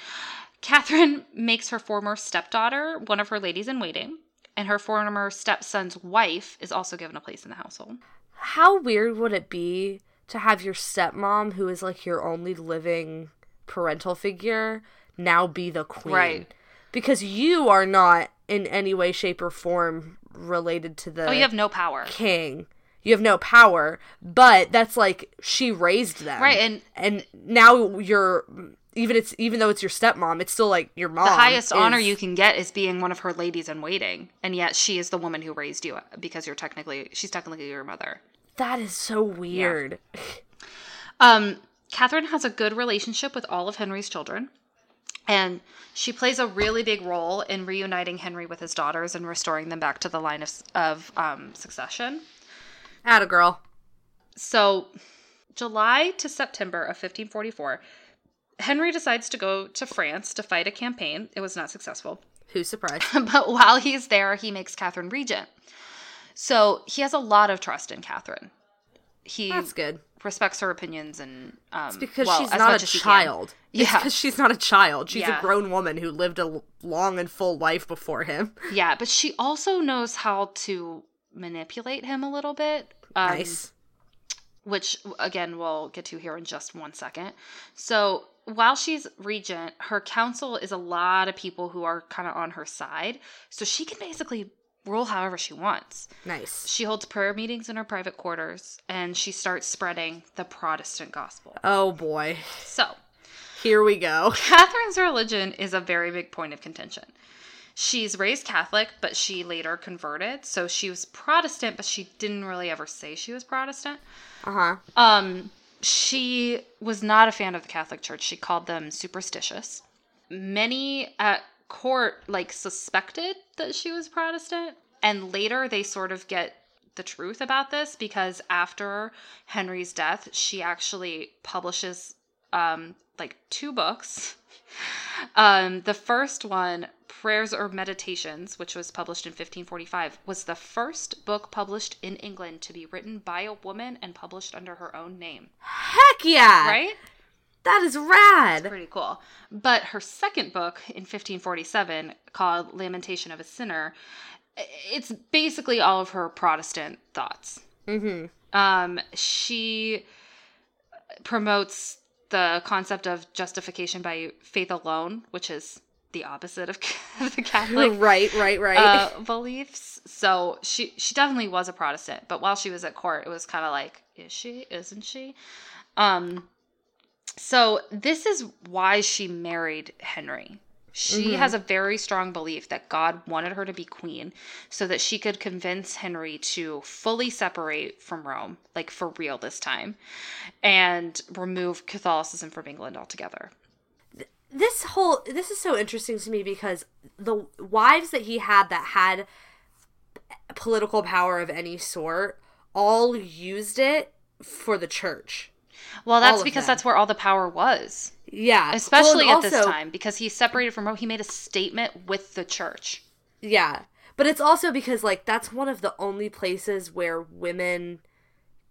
Catherine makes her former stepdaughter one of her ladies in waiting, and her former stepson's wife is also given a place in the household. How weird would it be to have your stepmom, who is like your only living parental figure, now be the queen? Right. Because you are not in any way, shape, or form related to the Oh, you have no power. king. You have no power, but that's like she raised them, Right, and- and now you're even it's even though it's your stepmom, it's still like your mom. The highest honor you can get is being one of her ladies in waiting, and yet she is the woman who raised you because you're technically she's technically your mother. That is so weird. Um, Catherine has a good relationship with all of Henry's children, and she plays a really big role in reuniting Henry with his daughters and restoring them back to the line of of um, succession. Atta girl. So, July to September of 1544, Henry decides to go to France to fight a campaign. It was not successful. Who's surprised? but while he's there, he makes Catherine regent. So he has a lot of trust in Catherine. He That's good. respects her opinions and um, Because well, she's not a as he can. child. Yeah. because she's not a child. She's Yeah. a grown woman who lived a long and full life before him. Yeah, but she also knows how to manipulate him a little bit. Um, nice. which again we'll get to here in just one second. So while she's regent, her council is a lot of people who are kind of on her side. So she can basically rule however she wants. Nice. She holds prayer meetings in her private quarters and she starts spreading the Protestant gospel. Oh boy. So Here we go. Catherine's religion is a very big point of contention. She's raised Catholic, but she later converted. So she was Protestant, but she didn't really ever say she was Protestant. Uh huh. Um, she was not a fan of the Catholic Church. She called them superstitious. Many at court like suspected that she was Protestant, and later they sort of get the truth about this because after Henry's death, she actually publishes um like two books. Um, the first one, Prayers or Meditations, which was published in 1545, was the first book published in England to be written by a woman and published under her own name. Heck yeah! Right? That is rad. Pretty cool. But her second book in 1547, called Lamentation of a Sinner, it's basically all of her Protestant thoughts. Mm-hmm. Um, she promotes the concept of justification by faith alone, which is the opposite of the Catholic right, right, right. uh, beliefs. So she she definitely was a Protestant, but while she was at court, it was kind of like, is she? Isn't she? Um. So this is why she married Henry. She mm-hmm. has a very strong belief that God wanted her to be queen so that she could convince Henry to fully separate from Rome, like for real this time, and remove Catholicism from England altogether. this whole this is so interesting to me because the wives that he had that had political power of any sort all used it for the church. Well, that's because them. that's where all the power was. Yeah, especially Well, at and this time because he separated from Rome. He made a statement with the church. Yeah, but it's also because like that's one of the only places where women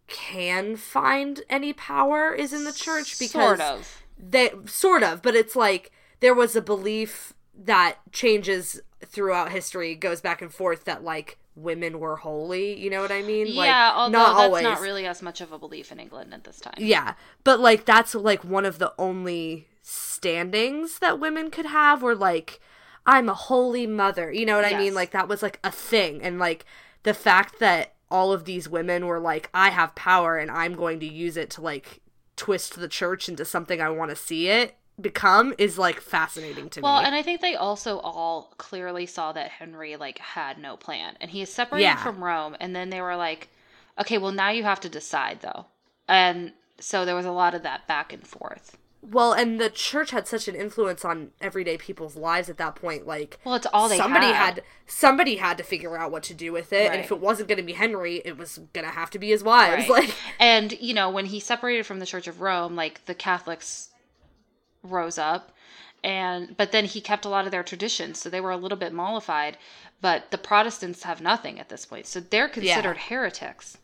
can find any power is in the church because sort of. they sort of, but it's like there was a belief that changes throughout history, goes back and forth that like women were holy. You know what I mean? Like, yeah, although not that's always. not really as much of a belief in England at this time. Yeah, but like that's like one of the only standings that women could have where like I'm a holy mother. You know what I mean? Like that was like a thing and like the fact that all of these women were like I have power and I'm going to use it to like twist the church into something I want to see it become is like fascinating to Well, me. Well, and I think they also all clearly saw that Henry like had no plan, and he is separated Yeah. from Rome. And then they were like, "Okay, well now you have to decide though," and so there was a lot of that back and forth. well, and the church had such an influence on everyday people's lives at that point like Well, it's all they somebody had. had. somebody had to figure out what to do with it and if it wasn't going to be henry it was going to have to be his wives Right. like and you know when he separated from the church of rome like the catholics rose up and but then he kept a lot of their traditions so they were a little bit mollified but the protestants have nothing at this point so they're considered heretics.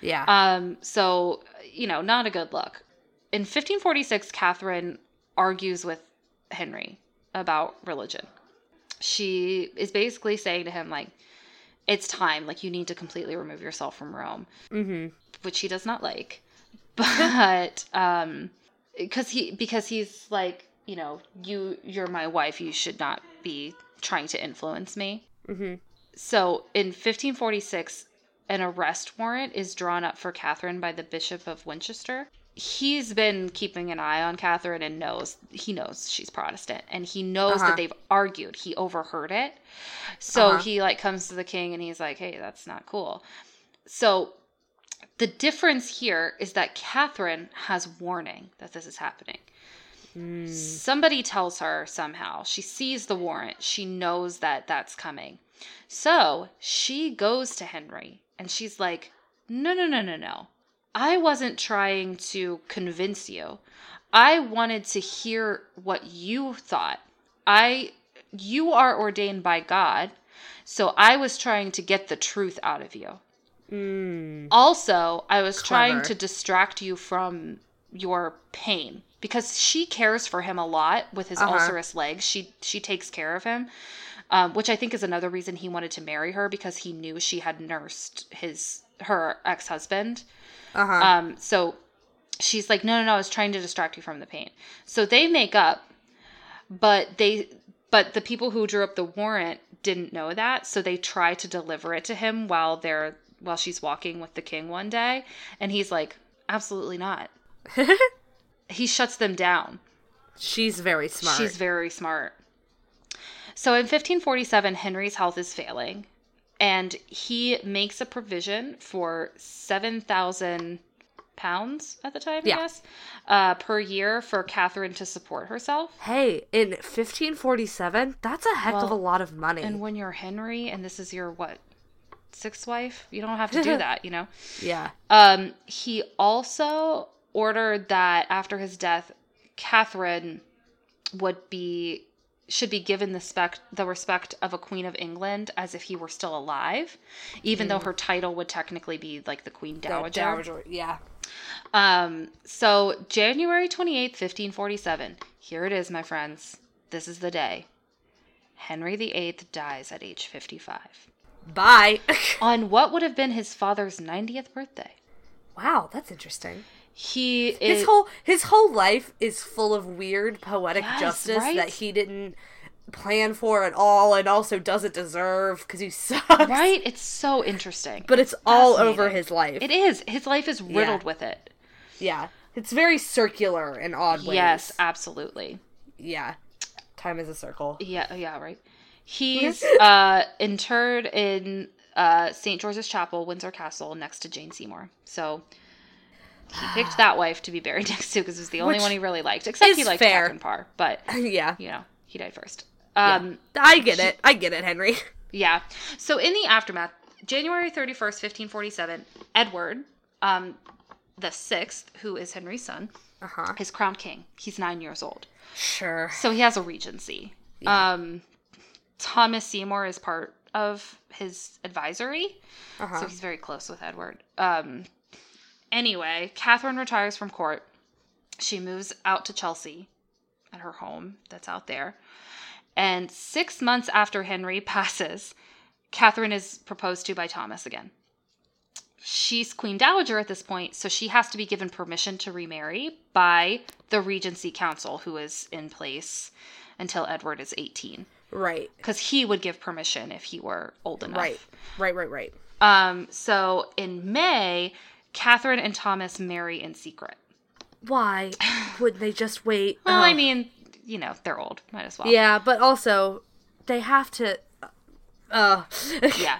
Yeah. Um so you know not a good look. In 1546 catherine argues with henry about religion. She is basically saying to him like it's time like you need to completely remove yourself from rome mm-hmm. which he does not like but um because he because he's like you know you you're my wife you should not be trying to influence me Mm-hmm. so in 1546 an arrest warrant is drawn up for catherine by the bishop of winchester he's been keeping an eye on catherine and knows he knows she's protestant and he knows Uh-huh. that they've argued he overheard it so Uh-huh. he like comes to the king and he's like hey that's not cool so the difference here is that Catherine has warning that this is happening. Hmm. Somebody tells her somehow. She sees the warrant. She knows that that's coming. So she goes to Henry and she's like, No, no, no, no, no. I wasn't trying to convince you. I wanted to hear what you thought. I you are ordained by God. So I was trying to get the truth out of you. Mm. Also, I was trying to distract you from your pain because she cares for him a lot with his Uh-huh. ulcerous legs. She she takes care of him, um, which I think is another reason he wanted to marry her because he knew she had nursed his her ex husband. Uh-huh. Um, so she's like, no, no, no, I was trying to distract you from the pain. So they make up, but they, but the people who drew up the warrant didn't know that, so they try to deliver it to him while they're while she's walking with the king one day, and he's like, absolutely not. he shuts them down. She's very smart. She's very smart. So in 1547, Henry's health is failing, and he makes a provision for 7,000 pounds at the time, Yeah. I guess, uh, per year for Catherine to support herself. hey, in 1547, that's a heck of a lot of money. And when you're Henry and this is your, what, sixth wife, you don't have to do that, you know? yeah. Um, he also ordered that after his death, Catherine would be should be given the spec the respect of a queen of England as if he were still alive, even though her title would technically be like the queen dowager. Dowager. Yeah. Um, so January twenty eighth, fifteen forty seven. Here it is, my friends. This is the day. Henry VIII dies at age fifty five. Bye. On what would have been his father's ninetieth birthday. wow, that's interesting. He is His whole his whole life is full of weird poetic Yes, justice right? that he didn't plan for at all and also doesn't deserve because he sucks. Right? It's so interesting. But it's all over his life. it is. His life is riddled with it. yeah. It's very circular in odd ways. Yes, absolutely. Yeah. Time is a circle. Yeah, yeah, right. He's uh, interred in uh, St. George's Chapel, Windsor Castle, next to Jane Seymour. So he picked that wife to be buried next to because it was the only Which one he really liked. Except he liked fair. Catherine Parr, but yeah. you know he died first. Um, I get it. I get it, Henry. Yeah. So in the aftermath, January 31st, 1547, Edward, um, the sixth, who is Henry's son, Uh-huh. is crowned king. He's nine years old. Sure. So he has a regency. Um, Thomas Seymour is part of his advisory. Uh-huh. So he's very close with Edward. Um, anyway, Catherine retires from court. She moves out to Chelsea at her home that's out there. And six months after Henry passes, Catherine is proposed to by Thomas again. She's Queen Dowager at this point, so she has to be given permission to remarry by the Regency Council, who is in place until Edward is 18. Right. Because he would give permission if he were old enough. Right. Right, right, right. Um, so in May, Catherine and Thomas marry in secret. Why wouldn't they just wait? Well, I mean, you know, they're old. Might as well. Yeah, but also they have to uh Yeah.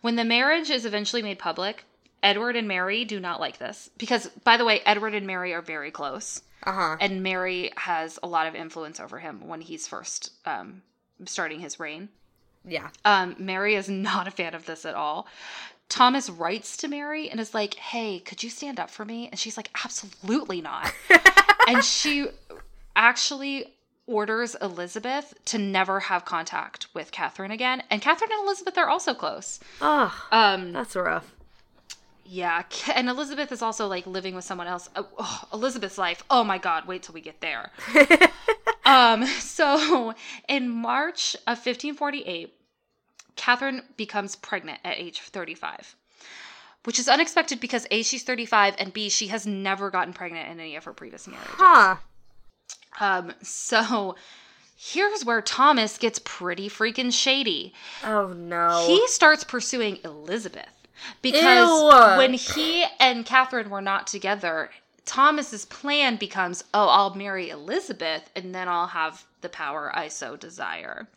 When the marriage is eventually made public, Edward and Mary do not like this. Because, by the way, Edward and Mary are very close. uh-huh. And Mary has a lot of influence over him when he's first um, starting his reign. Yeah. Um, Mary is not a fan of this at all. Thomas writes to Mary and is like, Hey, could you stand up for me? And she's like, Absolutely not. and she actually orders Elizabeth to never have contact with Catherine again. And Catherine and Elizabeth are also close. Oh, Um, that's rough. yeah, and Elizabeth is also like living with someone else. Oh, oh, Elizabeth's life. Oh my God! Wait till we get there. um. So in March of 1548, Catherine becomes pregnant at age 35, which is unexpected because a she's 35 and b she has never gotten pregnant in any of her previous marriages. Huh. Um. So here's where Thomas gets pretty freaking shady Oh no. he starts pursuing Elizabeth because Ew. when he and Catherine were not together, Thomas's plan becomes, "Oh, I'll marry Elizabeth, and then I'll have the power I so desire,"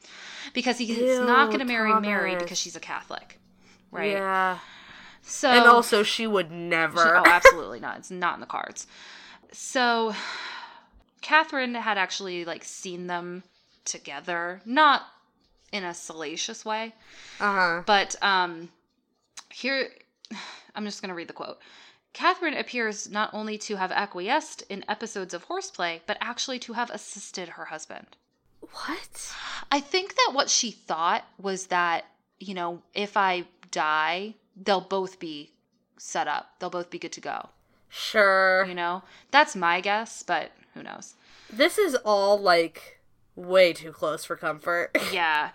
because he's Ew, not going to marry Mary because she's a Catholic, right? Yeah. So And also she would never. oh, absolutely not. It's not in the cards. So Catherine had actually like seen them together, not in a salacious way. uh-huh. But um, here, I'm just going to read the quote. Catherine appears not only to have acquiesced in episodes of horseplay, but actually to have assisted her husband. What? I think that what she thought was that, you know, if I die, they'll both be set up. They'll both be good to go. Sure. You know? That's my guess, but who knows? This is all like way too close for comfort. Yeah.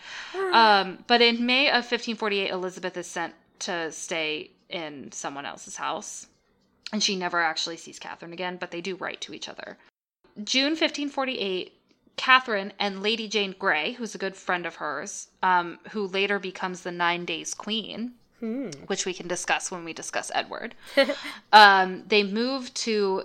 Um, but in May of 1548, Elizabeth is sent to stay in someone else's house. And she never actually sees Catherine again, but they do write to each other. June 1548, Catherine and Lady Jane Grey, who's a good friend of hers, um, who later becomes the Nine Days Queen, Hmm. which we can discuss when we discuss Edward, um, they move to.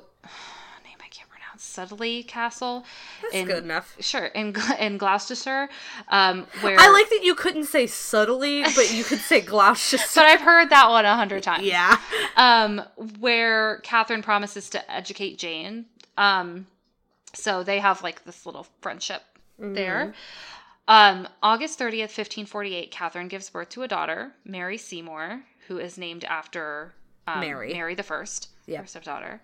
Name I can't pronounce. Studley Castle. That's in, good enough. Sure, in in Gloucestershire, um, where I like that you couldn't say subtly, but you could say Gloucester. But I've heard that one a hundred times. yeah. Um, where Catherine promises to educate Jane. Um, so they have like this little friendship there. Um, August 30th, 1548, Catherine gives birth to a daughter, Mary Seymour, who is named after um, Mary. Mary the First, Yeah. her stepdaughter.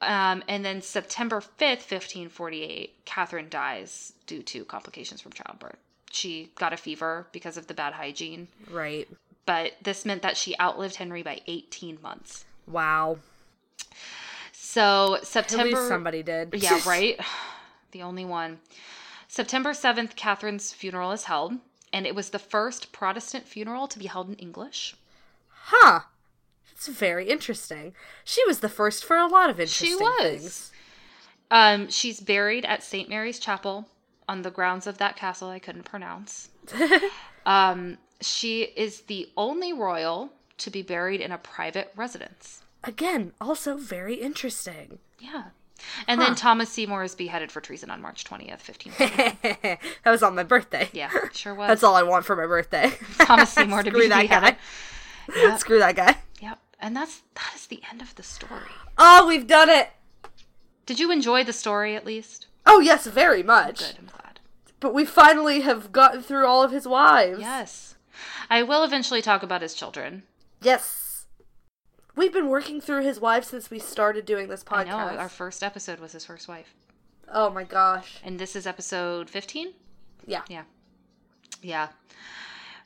Um, and then September 5th, 1548, Catherine dies due to complications from childbirth. She got a fever because of the bad hygiene, Right. but this meant that she outlived Henry by 18 months. Wow. So September. somebody did. Yeah, right. The only one. September 7th, Catherine's funeral is held, and it was the first Protestant funeral to be held in English. Huh. It's very interesting. She was the first for a lot of interesting She was. things. Um, she's buried at St. Mary's Chapel on the grounds of that castle I couldn't pronounce. um, she is the only royal to be buried in a private residence. Again, also very interesting. Yeah. And Huh. then Thomas Seymour is beheaded for treason on March 20th, 1540. that was on my birthday. yeah, sure was. That's all I want for my birthday. Thomas Seymour to Screw be that beheaded. guy. Yep. Screw that guy. And that's that is the end of the story. Oh, we've done it. Did you enjoy the story at least? Oh, yes, very oh, much. Good, I'm glad. But we finally have gotten through all of his wives. Yes. I will eventually talk about his children. Yes. We've been working through his wives since we started doing this I podcast. know our first episode was his first wife. oh my gosh. And this is episode 15? Yeah. Yeah. Yeah.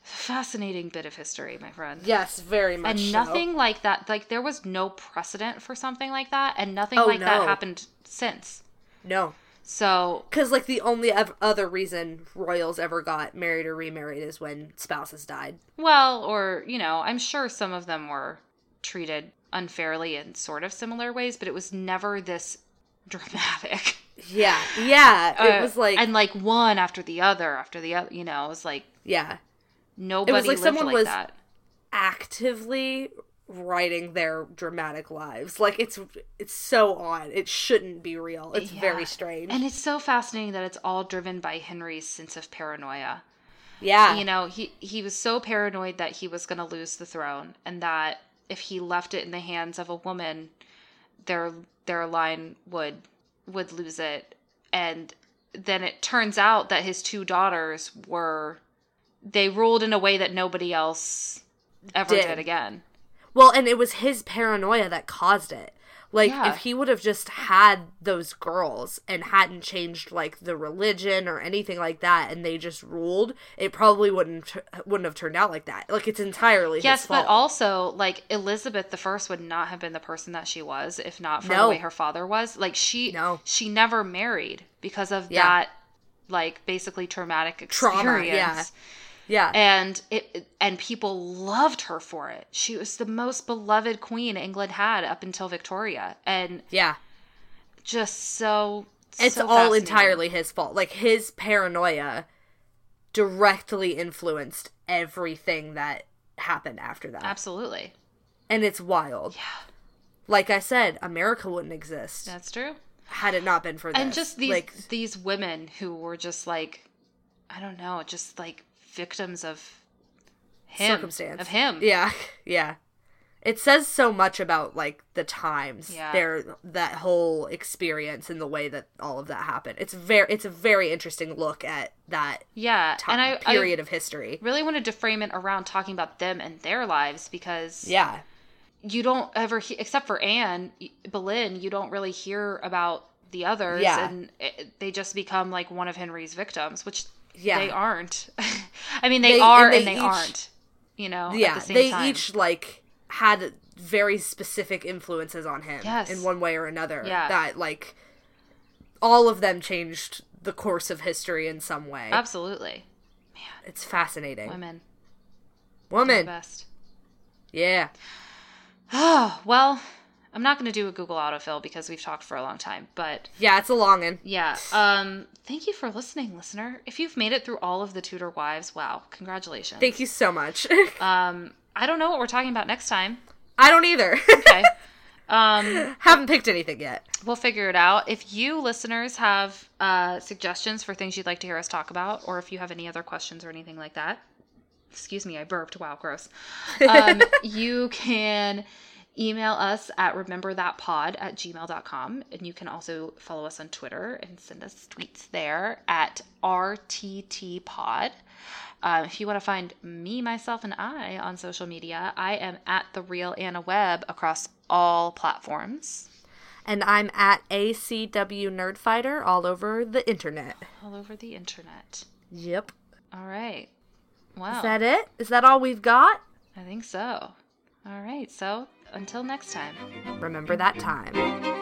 Fascinating bit of history, my friend. Yes, very much. And so. nothing like that, like there was no precedent for something like that, and nothing Oh, like that happened since. No. So, Because, like, the only ev- other reason royals ever got married or remarried is when spouses died. well, or, you know, I'm sure some of them were treated unfairly in sort of similar ways, but it was never this dramatic. Yeah. Yeah. It Uh, was like, and like one after the other after the other, you know, it was like yeah. Nobody like lived someone like someone was- that. Actively writing their dramatic lives. Like, it's it's so odd. It shouldn't be real. It's Yeah. very strange. And it's so fascinating that it's all driven by Henry's sense of paranoia. yeah. You know, he he was so paranoid that he was going to lose the throne and that if he left it in the hands of a woman, their their line would would lose it. And then it turns out that his two daughters were they ruled in a way that nobody else ever Did. did again. Well, and it was his paranoia that caused it. Like, Yeah. if he would have just had those girls and hadn't changed like the religion or anything like that, and they just ruled, it probably wouldn't wouldn't have turned out like that. Like, it's entirely Yes, his fault. but also like Elizabeth the First would not have been the person that she was if not for the way her father was. Like she No. she never married because of Yeah. that like basically traumatic experience. Trauma, yeah. Yeah, And it and people loved her for it. She was the most beloved queen England had up until Victoria. And yeah. just so It's so all entirely his fault. Like his paranoia directly influenced everything that happened after that. Absolutely. And it's wild. Yeah. Like I said, America wouldn't exist That's true. had it not been for this. and just these like these women who were just like i don't know just like victims of him circumstance of him Yeah, yeah. It says so much about like the times Yeah. there that whole experience and the way that all of that happened. It's very it's a very interesting look at that yeah ti- and i period of history. really wanted to frame it around talking about them and their lives because Yeah. you don't ever he- except for anne boleyn you don't really hear about the others Yeah. and it, they just become like one of henry's victims which Yeah. they aren't i mean they, They- are and and they they, each- aren't you know yeah, at the same they time. each like had very specific influences on him Yes. in one way or another. Yeah. That like all of them changed the course of history in some way. absolutely Man, It's fascinating. women the Woman. best Yeah. Oh, well, I'm not going to do a Google autofill because we've talked for a long time, but Yeah, it's a long one. yeah. Um, thank you for listening, listener. If you've made it through all of the Tudor Wives, wow, congratulations. Thank you so much. Um, I don't know what we're talking about next time. I don't either. Okay. Um, Haven't picked anything yet. we'll figure it out. If you listeners have uh, suggestions for things you'd like to hear us talk about, or if you have any other questions or anything like that, excuse me, I burped. Wow, gross. Um, you can email us at rememberthatpod at gmail.com. And you can also follow us on Twitter and send us tweets there at RTTpod. Uh, if you want to find me, myself, and I on social media, I am at the real Anna Webb across all platforms. And I'm at ACW Nerdfighter all over the internet. all over the internet. Yep. All right. Wow. Is that it? Is that all we've got? I think so. All right. So until next time. Remember that time.